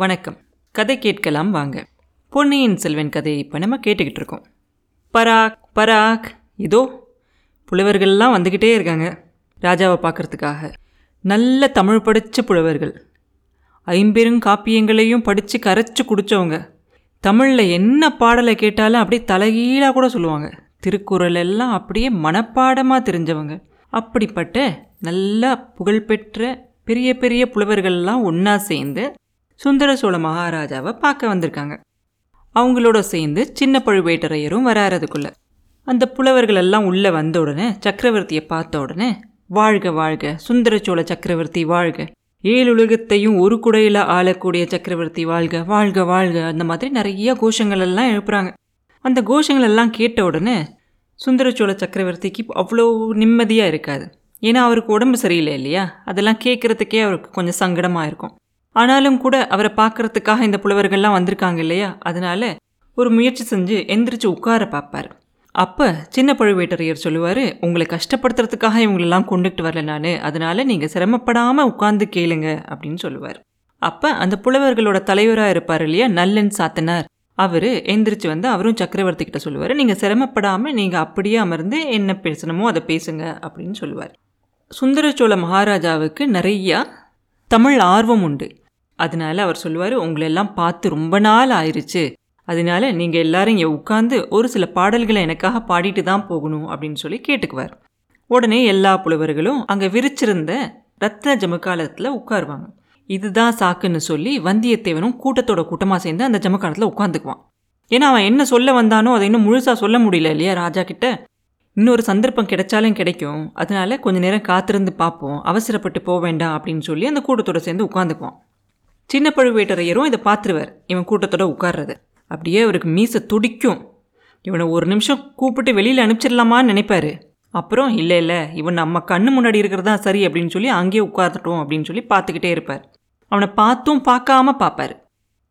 வணக்கம். கதை கேட்கலாம் வாங்க. பொன்னியின் செல்வன் கதையை இப்போ நம்ம கேட்டுக்கிட்டு இருக்கோம். பராக் பராக் இதோ புலவர்கள்லாம் வந்துக்கிட்டே இருக்காங்க. ராஜாவை பார்க்கறதுக்காக. நல்ல தமிழ் படித்த புலவர்கள். ஐம்பெரும் காப்பியங்களையும் படித்து கரைச்சி குடித்தவங்க தமிழில் என்ன பாடலை கேட்டாலும் அப்படியே தலைகீழாக கூட சொல்லுவாங்க. திருக்குறள் எல்லாம் அப்படியே மனப்பாடமாக தெரிஞ்சவங்க. அப்படிப்பட்ட நல்ல புகழ்பெற்ற பெரிய பெரிய புலவர்கள்லாம் ஒன்றா சேர்ந்து சுந்தர சோழ மகாராஜாவை பார்க்க வந்திருக்காங்க. அவங்களோட சேர்ந்து சின்ன பழுவேட்டரையரும் வராறதுக்குள்ள அந்த புலவர்கள் எல்லாம் உள்ளே வந்த உடனே சக்கரவர்த்தியை பார்த்த உடனே வாழ்க வாழ்க சுந்தர சோழ சக்கரவர்த்தி வாழ்க. ஏழு உலகத்தையும் ஒரு குடையில் ஆளக்கூடிய சக்கரவர்த்தி வாழ்க வாழ்க வாழ்க அந்த மாதிரி நிறைய கோஷங்கள் எல்லாம் எழுப்புறாங்க. அந்த கோஷங்கள் எல்லாம் கேட்ட உடனே சுந்தர சோழ சக்கரவர்த்திக்கு அவ்வளோ நிம்மதியாக இருக்காது. ஏன்னா அவருக்கு உடம்பு சரியில்லை இல்லையா? அதெல்லாம் கேட்குறதுக்கே அவருக்கு கொஞ்சம் சங்கடமாக இருக்கும். ஆனாலும் கூட அவரை பார்க்கறதுக்காக இந்த புலவர்கள்லாம் வந்திருக்காங்க இல்லையா? அதனால ஒரு முயற்சி செஞ்சு எந்திரிச்சு உட்கார பார்ப்பார். அப்போ சின்ன பழுவேட்டரையர் சொல்லுவார் உங்களை கஷ்டப்படுத்துறதுக்காக இவங்களெல்லாம் கொண்டுகிட்டு வரல நான். அதனால நீங்கள் சிரமப்படாமல் உட்கார்ந்து கேளுங்க அப்படின்னு சொல்லுவார். அப்போ அந்த புலவர்களோட தலைவராக இருப்பார் இல்லையா? நல்லன் சாத்தனார். அவர் எந்திரிச்சு வந்து அவரும் சக்கரவர்த்தி கிட்ட சொல்லுவார் நீங்கள் சிரமப்படாமல் நீங்கள் அப்படியே அமர்ந்து என்ன பேசணுமோ அதை பேசுங்க அப்படின்னு சொல்லுவார். சுந்தர சோழ மகாராஜாவுக்கு நிறையா தமிழ் ஆர்வம் உண்டு. அதனால அவர் சொல்லுவார் உங்களெல்லாம் பார்த்து ரொம்ப நாள் ஆயிடுச்சு அதனால நீங்கள் எல்லாரும் இங்கே உட்காந்து ஒரு சில பாடல்களை எனக்காக பாடிட்டு தான் போகணும் அப்படின்னு சொல்லி கேட்டுக்குவார். உடனே எல்லா புலவர்களும் அங்கே விரிச்சிருந்த ரத்ன ஜமுக்காலத்தில் உட்காருவாங்க. இதுதான் சாக்குன்னு சொல்லி வந்தியத்தேவனும் கூட்டத்தோட கூட்டமாக சேர்ந்து அந்த ஜமுக்காலத்தில் உட்காந்துக்குவான் ஏன்னா அவன் என்ன சொல்ல வந்தானோ அதை இன்னும் முழுசாக சொல்ல முடியல இல்லையா ராஜா கிட்ட? இன்னொரு சந்தர்ப்பம் கிடைச்சாலும் கிடைக்கும். அதனால கொஞ்ச நேரம் காத்திருந்து பார்ப்போம். அவசரப்பட்டு போக வேண்டாம் அப்படின்னு சொல்லி அந்த கூட்டத்தோட சேர்ந்து உட்காந்துக்குவான் சின்ன பழுவேட்டரையரும் இதை பார்த்துருவார். இவன் கூட்டத்தோட உட்கார்றது. அப்படியே அவருக்கு மீசை துடிக்கும். இவனை ஒரு நிமிஷம் கூப்பிட்டு வெளியில் அனுப்பிச்சிடலாமான்னு நினைப்பாரு. அப்புறம் இல்லை இல்லை இவன் நம்ம கண்ணு முன்னாடி இருக்கிறதா சரி அப்படின்னு சொல்லி அங்கேயே உட்கார்ந்துட்டோம் அப்படின்னு சொல்லி பார்த்துக்கிட்டே இருப்பார். அவனை பார்த்தும் பார்க்காம பார்ப்பார்.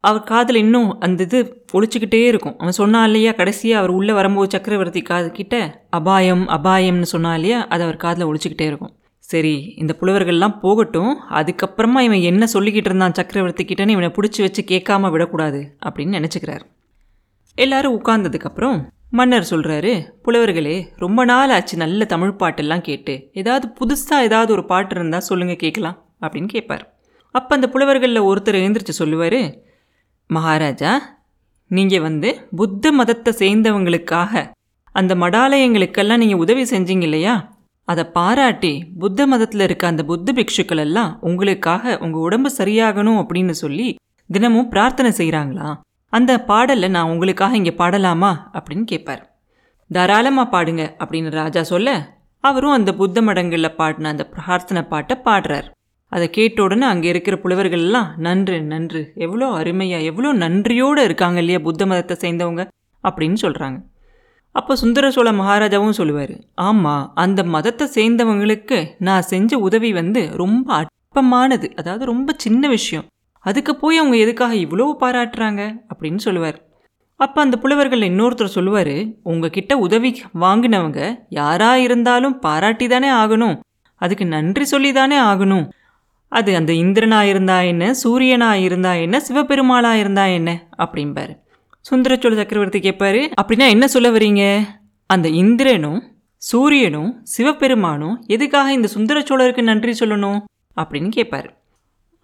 அவர் காதில் இன்னும் அந்த இது ஒழிச்சிக்கிட்டே இருக்கும். அவன் சொன்னா இல்லையா கடைசியாக அவர் உள்ளே வரும்போது சக்கரவர்த்தி காது கிட்ட அபாயம் அபாயம்னு சொன்னா இல்லையா? அது அவர் காதில் ஒழிச்சுக்கிட்டே இருக்கும். சரி இந்த புலவர்கள்லாம் போகட்டும். அதுக்கப்புறமா இவன் என்ன சொல்லிக்கிட்டு இருந்தான் சக்கரவர்த்தி கிட்டன்னு இவனை பிடிச்சி வச்சு கேட்காம விடக்கூடாது அப்படின்னு நினச்சிக்கிறார். எல்லாரும் உட்கார்ந்ததுக்கப்புறம் மன்னர் சொல்கிறாரு புலவர்களே ரொம்ப நாள் ஆச்சு நல்ல தமிழ் பாட்டெல்லாம் கேட்டு. ஏதாவது புதுசாக ஏதாவது ஒரு பாட்டு இருந்தால் சொல்லுங்கள் கேட்கலாம் அப்படின்னு கேட்பார். அப்போ அந்த புலவர்களில் ஒருத்தர் எழுந்திரிச்சு சொல்லுவார் மகாராஜா நீங்கள் வந்து புத்த மதத்தை சேர்ந்தவங்களுக்காக அந்த மடாலயங்களுக்கெல்லாம் நீங்கள் உதவி செஞ்சீங்க இல்லையா? அதை பாராட்டி புத்த மதத்தில் இருக்க அந்த புத்த பிக்ஷுக்கள் எல்லாம் உங்களுக்காக உங்கள் உடம்பு சரியாகணும் அப்படின்னு சொல்லி தினமும் பிரார்த்தனை செய்கிறாங்களா அந்த பாடலை நான் உங்களுக்காக இங்கே பாடலாமா? அப்படின்னு கேட்பார் தாராளமாக பாடுங்க அப்படின்னு ராஜா சொல்ல அவரும் அந்த புத்த மடங்களில் பாடின அந்த பிரார்த்தனை பாட்டை பாடுறார். அதை கேட்ட உடனே அங்கே இருக்கிற புலவர்கள் எல்லாம் நன்று நன்று எவ்வளோ அருமையாக எவ்வளோ நன்றியோடு இருக்காங்க இல்லையா புத்த மதத்தை சேர்ந்தவங்க? அப்படின்னு சொல்கிறாங்க அப்போ சுந்தர சோழ மகாராஜாவும் சொல்லுவார் ஆமாம் அந்த மதத்தை சேர்ந்தவங்களுக்கு நான் செஞ்ச உதவி வந்து ரொம்ப அற்பமானது அதாவது ரொம்ப சின்ன விஷயம். அதுக்கு போய் அவங்க எதுக்காக இவ்வளோ பாராட்டுறாங்க? அப்படின்னு சொல்லுவார். அப்போ அந்த புலவர்கள் இன்னொருத்தர் சொல்லுவார் உங்ககிட்ட உதவி வாங்கினவங்க யாராக இருந்தாலும் பாராட்டி தானே ஆகணும். அதுக்கு நன்றி சொல்லி தானே ஆகணும். அது அந்த இந்திரனா இருந்தா என்ன சூரியனா இருந்தா என்ன சிவபெருமாளாக இருந்தா என்ன? அப்படிம்பாரு. சுந்தரச்சோழ சக்கரவர்த்தி கேட்பாரு அப்படின்னா என்ன சொல்ல வரீங்க அந்த இந்திரனும் சூரியனும் சிவபெருமானும் எதுக்காக இந்த சுந்தரச்சோழருக்கு நன்றி சொல்லணும்? அப்படின்னு கேட்பாரு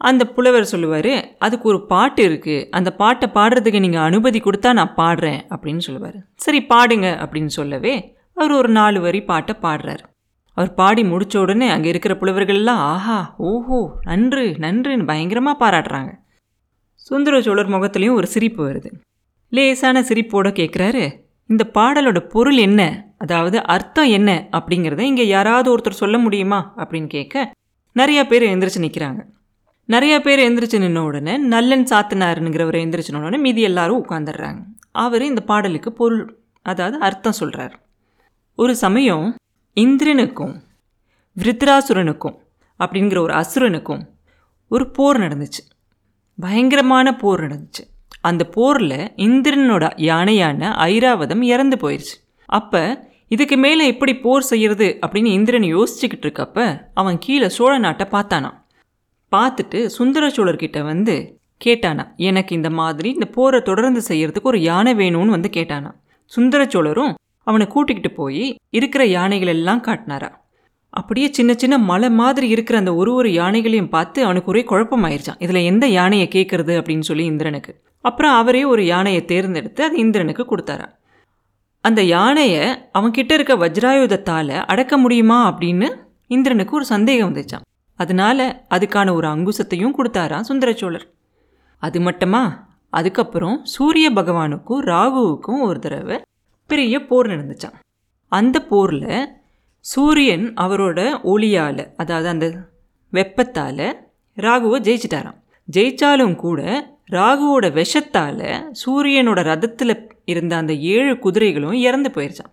அந்த புலவர் சொல்லுவார் அதுக்கு ஒரு பாட்டு இருக்குது அந்த பாட்டை பாடுறதுக்கு நீங்கள் அனுமதி கொடுத்தா நான் பாடுறேன் அப்படின்னு சொல்லுவார். சரி பாடுங்க அப்படின்னு சொல்லவே அவர் ஒரு நாலு வரி பாட்டை பாடுறார். அவர் பாடி முடித்த உடனே அங்கே இருக்கிற புலவர்கள்லாம் ஆஹா ஓஹோ நன்று நன்றுன்னு பயங்கரமாக பாராட்டுறாங்க. சுந்தர சோழர் முகத்துலேயும் ஒரு சிரிப்பு வருது. லேசான சிரிப்போட கேட்குறாரு இந்த பாடலோட பொருள் என்ன? அதாவது அர்த்தம் என்ன? அப்படிங்கிறத இங்கே யாராவது ஒருத்தர் சொல்ல முடியுமா? அப்படின்னு கேட்க நிறையா பேர் எந்திரிச்சு நிற்கிறாங்க நிறையா பேர் எந்திரிச்சு நின்ன உடனே நல்லன் சாத்தனாருங்கிறவர் எந்திரிச்சு உடனே மீதி எல்லாரும் உட்காந்துடுறாங்க அவர் இந்த பாடலுக்கு பொருள் அதாவது அர்த்தம் சொல்கிறார் ஒரு சமயம் இந்திரனுக்கும் விருத்ராசுரனுக்கும் அப்படிங்கிற ஒரு அசுரனுக்கும் ஒரு போர் நடந்துச்சு. பயங்கரமான போர் நடந்துச்சு. அந்த போரில் இந்திரனோட யானையான ஐராவதம் இறந்து போயிடுச்சு அப்போ இதுக்கு மேலே எப்படி போர் செய்கிறது அப்படின்னு இந்திரன் யோசிச்சுக்கிட்டு இருக்கப்ப அவன் கீழே சோழ நாட்டை பார்த்தானான் பார்த்துட்டு சுந்தர சோழர்கிட்ட வந்து கேட்டானா எனக்கு இந்த மாதிரி இந்த போரை தொடர்ந்து செய்கிறதுக்கு ஒரு யானை வேணும்னு வந்து கேட்டானா சுந்தர சோழரும் அவனை கூட்டிக்கிட்டு போய் இருக்கிற யானைகள் எல்லாம் காட்டினாரா. அப்படியே சின்ன சின்ன மலை மாதிரி இருக்கிற அந்த ஒரு ஒரு யானைகளையும் பார்த்து அவனுக்கு ஒரே குழப்பமாயிருச்சான். இதில் எந்த யானையை கேட்குறது அப்படின்னு சொல்லி இந்திரனுக்கு. அப்புறம் அவரே ஒரு யானையை தேர்ந்தெடுத்து அது இந்திரனுக்கு கொடுத்தாரா அந்த யானையை அவன்கிட்ட இருக்க வஜ்ராயுதத்தால் அடக்க முடியுமா அப்படின்னு இந்திரனுக்கு ஒரு சந்தேகம் வந்துச்சான் அதனால அதுக்கான ஒரு அங்குசத்தையும் கொடுத்தாராம் சுந்தரச்சோழர் அது மட்டுமா? அதுக்கப்புறம் சூரிய பகவானுக்கும் ராகுவுக்கும் ஒரு தடவை பெரிய போர் நடந்துச்சான் அந்த போரில் சூரியன் அவரோட ஒளியால் அதாவது அந்த வெப்பத்தால் ராகுவை ஜெயிச்சிட்டாராம். ஜெயிச்சாலும் கூட ராகுவோட விஷத்தால் சூரியனோட ரதத்தில் இருந்த அந்த ஏழு குதிரைகளும் இறந்து போயிருச்சான்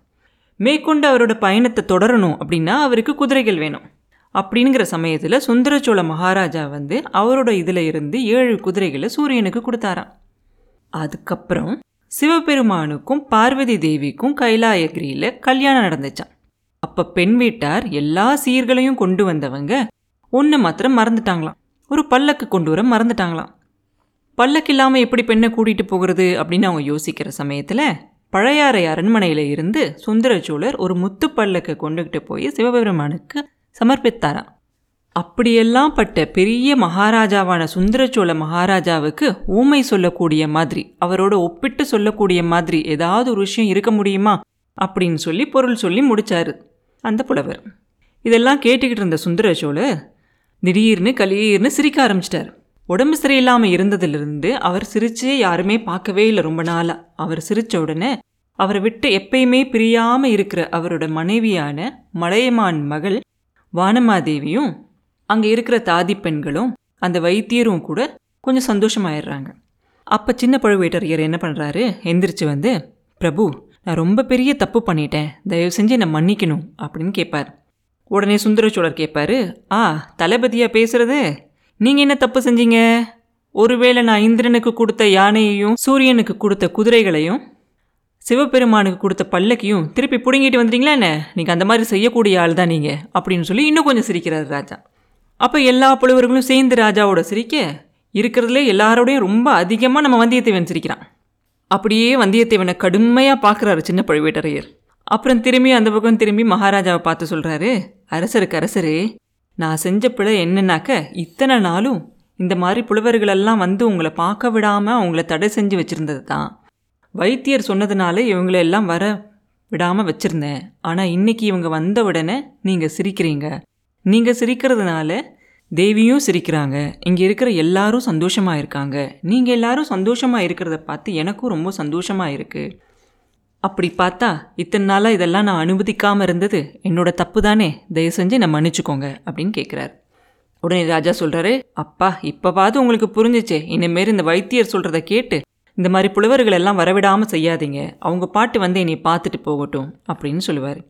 மேற்கொண்டு அவரோட பயணத்தை தொடரணும் அப்படின்னா அவருக்கு குதிரைகள் வேணும். அப்படிங்கிற சமயத்தில் சுந்தரச்சோழ மகாராஜா வந்து அவரோட இதில் இருந்து ஏழு குதிரைகளை சூரியனுக்கு கொடுத்தாராம். அதுக்கப்புறம் சிவபெருமானுக்கும் பார்வதி தேவிக்கும் கைலாயகிரியில் கல்யாணம் நடந்துச்சான் அப்போ பெண் வீட்டார் எல்லா சீர்களையும் கொண்டு வந்தவங்க ஒன்று மாத்திரம் மறந்துட்டாங்களாம். ஒரு பல்லக்கு கொண்டு வர மறந்துட்டாங்களாம். பல்லக்கு இல்லாமல் எப்படி பெண்ணை கூட்டிகிட்டு போகிறது அப்படின்னு அவங்க யோசிக்கிற சமயத்தில் பழையாறை அரண்மனையில் இருந்து சுந்தரச்சோழர் ஒரு முத்து பல்லக்கை கொண்டுகிட்டு போய் சிவபெருமானுக்கு சமர்ப்பித்தாராம். அப்படியெல்லாம் பட்ட பெரிய மகாராஜாவான சுந்தரச்சோழ மகாராஜாவுக்கு ஊமை சொல்லக்கூடிய மாதிரி அவரோட ஒப்பிட்டு சொல்லக்கூடிய மாதிரி ஏதாவது ஒரு விஷயம் இருக்க முடியுமா அப்படின்னு சொல்லி பொருள் சொல்லி முடிச்சாரு. அந்த புலவர். இதெல்லாம் கேட்டுக்கிட்டு இருந்த சுந்தர சோழர் திடீர்னு கலீர்னு சிரிக்க ஆரம்பிச்சிட்டார். உடம்பு சரியில்லாமல் இருந்ததுலேருந்து அவர் சிரிச்சே யாருமே பார்க்கவே இல்லை ரொம்ப நாளாக அவர் சிரித்த உடனே அவரை விட்டு எப்பயுமே பிரியாமல் இருக்கிற அவரோட மனைவியான மலையமான் மகள் வானமாதேவியும் அங்கே இருக்கிற தாதி பெண்களும் அந்த வைத்தியரும் கூட கொஞ்சம் சந்தோஷமாயிடுறாங்க. அப்போ சின்ன பழுவேட்டரையர் என்ன பண்ணுறாரு எந்திரிச்சு வந்து பிரபு நான் ரொம்ப பெரிய தப்பு பண்ணிட்டேன். தயவு செஞ்சு என்னை மன்னிக்கணும் அப்படின்னு கேட்பார் உடனே சுந்தரச்சோழர் கேட்பாரு ஆ தளபதியாக பேசுறது? நீங்கள் என்ன தப்பு செஞ்சீங்க? ஒருவேளை நான் இந்திரனுக்கு கொடுத்த யானையையும் சூரியனுக்கு கொடுத்த குதிரைகளையும் சிவபெருமானுக்கு கொடுத்த பல்லக்கையும் திருப்பி பிடுங்கிட்டு வந்துட்டீங்களா என்ன? நீங்கள் அந்த மாதிரி செய்யக்கூடிய ஆள் தான் நீங்கள் அப்படின்னு சொல்லி இன்னும் கொஞ்சம் சிரிக்கிறார் ராஜா. அப்போ எல்லா புலவர்களும் சேர்ந்து ராஜாவோட சிரிக்க இருக்கிறதுலே எல்லாரோடையும் ரொம்ப அதிகமாக நம்ம வந்தியத்தேவன் சிரிக்கிறான். அப்படியே வந்தியத்தேவனை கடுமையாக பார்க்குறாரு சின்ன பழுவேட்டரையர். அப்புறம் திரும்பி அந்த பக்கம் திரும்பி மகாராஜாவை பார்த்து சொல்கிறாரு அரசருக்கு அரசரே நான் செஞ்ச பிழை என்னன்னாக்க இத்தனை நாளும் இந்த மாதிரி புலவர்களெல்லாம் வந்து உங்களை பார்க்க விடாமல் அவங்கள தடை செஞ்சு வச்சுருந்தது தான். வைத்தியர் சொன்னதுனால இவங்களெல்லாம் வர விடாமல் வச்சுருந்தேன். ஆனால் இன்னைக்கு இவங்க வந்த உடனே நீங்கள் சிரிக்கிறீங்க. நீங்கள் சிரிக்கிறதுனால தேவியும் சிரிக்கிறாங்க. இங்கே இருக்கிற எல்லாரும் சந்தோஷமாக இருக்காங்க. நீங்கள் எல்லாரும் சந்தோஷமாக இருக்கிறத பார்த்து எனக்கும் ரொம்ப சந்தோஷமாக இருக்குது அப்படி பார்த்தா இத்தனை நாளாக இதெல்லாம் நான் அனுமதிக்காமல் இருந்தது என்னோட தப்பு தானே தயவு செஞ்சு நான் மன்னிச்சுக்கோங்க அப்படின்னு கேட்குறாரு உடனே ராஜா சொல்கிறாரு அப்பா இப்போவாது உங்களுக்கு புரிஞ்சிச்சே. இனிமேல் இந்த வைத்தியர் சொல்கிறத கேட்டு இந்த மாதிரி புலவர்கள் எல்லாம் வரவிடாமல் செய்யாதீங்க. அவங்க பாட்டு வந்து என்னை பார்த்துட்டு போகட்டும் அப்படின்னு சொல்லுவார்.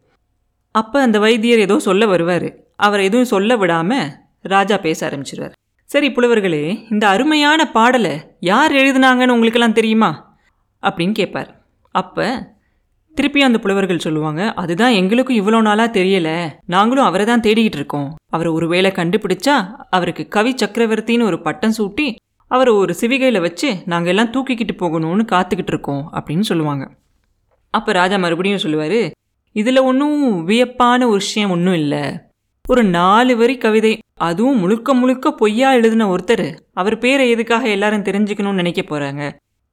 அப்போ அந்த வைத்தியர் ஏதோ சொல்ல வருவார். அவர் எதுவும் சொல்ல விடாமல் ராஜா பேச ஆரம்பிச்சிருவார். சரி புலவர்களே இந்த அருமையான பாடலை யார் எழுதினாங்கன்னு உங்களுக்கெல்லாம் தெரியுமா? அப்படின்னு கேட்பார். அப்போ திருப்பி அந்த புலவர்கள் சொல்லுவாங்க அதுதான் எங்களுக்கும் இவ்வளோ நாளாக தெரியலை. நாங்களும் அவரை தான் தேடிக்கிட்டு இருக்கோம். அவரை ஒரு வேளை கண்டுபிடிச்சா அவருக்கு கவி சக்கரவர்த்தின்னு ஒரு பட்டம் சூட்டி அவரை ஒரு சிவிகையில் வச்சு நாங்கள் எல்லாம் தூக்கிக்கிட்டு போகணும்னு காத்துக்கிட்டு இருக்கோம் அப்படின்னு சொல்லுவாங்க. அப்போ ராஜா மறுபடியும் சொல்லுவார் இதில் ஒன்றும் வியப்பான ஒரு விஷயம் ஒன்றும் இல்லை. ஒரு நாலு வரி கவிதை அதுவும் முழுக்க முழுக்க பொய்யா எழுதின ஒருத்தர். அவர் பேரை எதுக்காக எல்லாரும் தெரிஞ்சுக்கணும்னு நினைக்க போகிறாங்க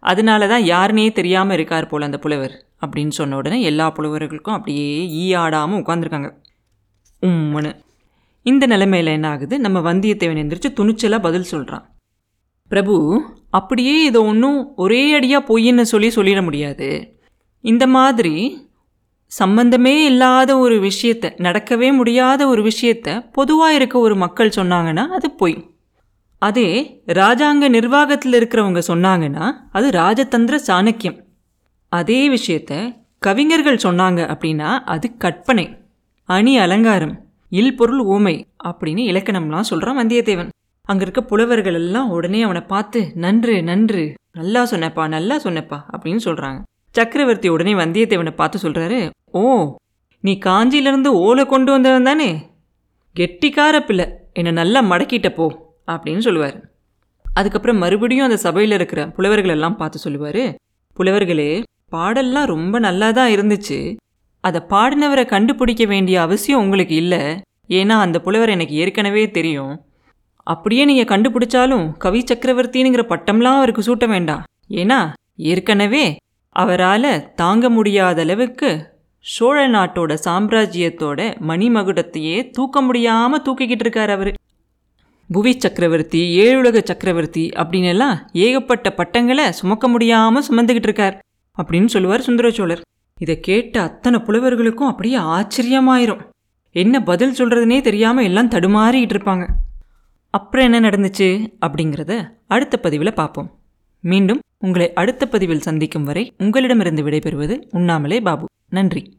அதனால தான் யாருனே தெரியாமல் இருக்கார் போல் அந்த புலவர் அப்படின்னு சொன்ன உடனே எல்லா புலவர்களுக்கும் அப்படியே ஈ ஆடாமல் உட்காந்துருக்காங்க உம்முன்னு. இந்த நிலைமையில் என்ன ஆகுது? நம்ம வந்தியத்தேவன் எந்திரிச்சு துணிச்சலாக பதில் சொல்கிறான் பிரபு அப்படியே இதை ஒன்றும் ஒரே அடியாக பொய்ன்னு சொல்லி சொல்லிட முடியாது. இந்த மாதிரி சம்பந்தமே இல்லாத ஒரு விஷயத்த நடக்கவே முடியாத ஒரு விஷயத்த பொதுவாக இருக்க ஒரு மக்கள் சொன்னாங்கன்னா அது பொய். அதே ராஜாங்க நிர்வாகத்தில் இருக்கிறவங்க சொன்னாங்கன்னா அது ராஜதந்திர சாணக்கியம். அதே விஷயத்த கவிஞர்கள் சொன்னாங்க அப்படின்னா அது கற்பனை அணி அலங்காரம் இல்பொருள் ஊமை அப்படின்னு இலக்கணம்லாம் சொல்கிறான் வந்தியத்தேவன். அங்கே இருக்க புலவர்கள் எல்லாம் உடனே அவனை பார்த்து நன்று நன்று நல்லா சொன்னப்பா நல்லா சொன்னப்பா அப்படின்னு சொல்கிறாங்க சக்கரவர்த்தி உடனே வந்தியத்தேவனை பார்த்து சொல்கிறாரு ஓ நீ காஞ்சியிலேருந்து ஓலை கொண்டு வந்தவன் தானே? கெட்டிக்கார பிள்ளை என்னை நல்லா மடக்கிட்ட போ அப்படின்னு சொல்லுவார். அதுக்கப்புறம் மறுபடியும் அந்த சபையில் இருக்கிற புலவர்கள் எல்லாம் பார்த்து சொல்லுவார் புலவர்களே பாடல்லாம் ரொம்ப நல்லா தான் இருந்துச்சு. அதை பாடினவரை கண்டுபிடிக்க வேண்டிய அவசியம் உங்களுக்கு இல்லை. ஏன்னா அந்த புலவர் எனக்கு ஏற்கனவே தெரியும். அப்படியே நீங்கள் கண்டுபிடிச்சாலும் கவி சக்கரவர்த்தினுங்கிற பட்டம்லாம் அவருக்கு சூட்ட வேண்டாம். ஏன்னா ஏற்கனவே அவரால் தாங்க முடியாத அளவுக்கு சோழ நாட்டோட சாம்ராஜ்யத்தோட மணிமகுடத்தையே தூக்க முடியாமல் தூக்கிக்கிட்டு இருக்கார் அவர். புவி சக்கரவர்த்தி ஏழுலக சக்கரவர்த்தி அப்படின்னு எல்லாம் ஏகப்பட்ட பட்டங்களை சுமக்க முடியாமல் சுமந்துக்கிட்டு இருக்கார் அப்படின்னு சொல்லுவார் சுந்தர சோழர். இதை கேட்ட அத்தனை புலவர்களுக்கும் அப்படியே ஆச்சரியமாயிரும். என்ன பதில் சொல்கிறதுனே தெரியாமல் எல்லாம் தடுமாறிக்கிட்டு இருப்பாங்க. அப்புறம் என்ன நடந்துச்சு அப்படிங்கிறத அடுத்த பதிவில் பார்ப்போம் மீண்டும் உங்களை அடுத்த பதிவில் சந்திக்கும் வரை உங்களிடமிருந்து விடைபெறுவது உண்ணாமலே பாபு. நன்றி.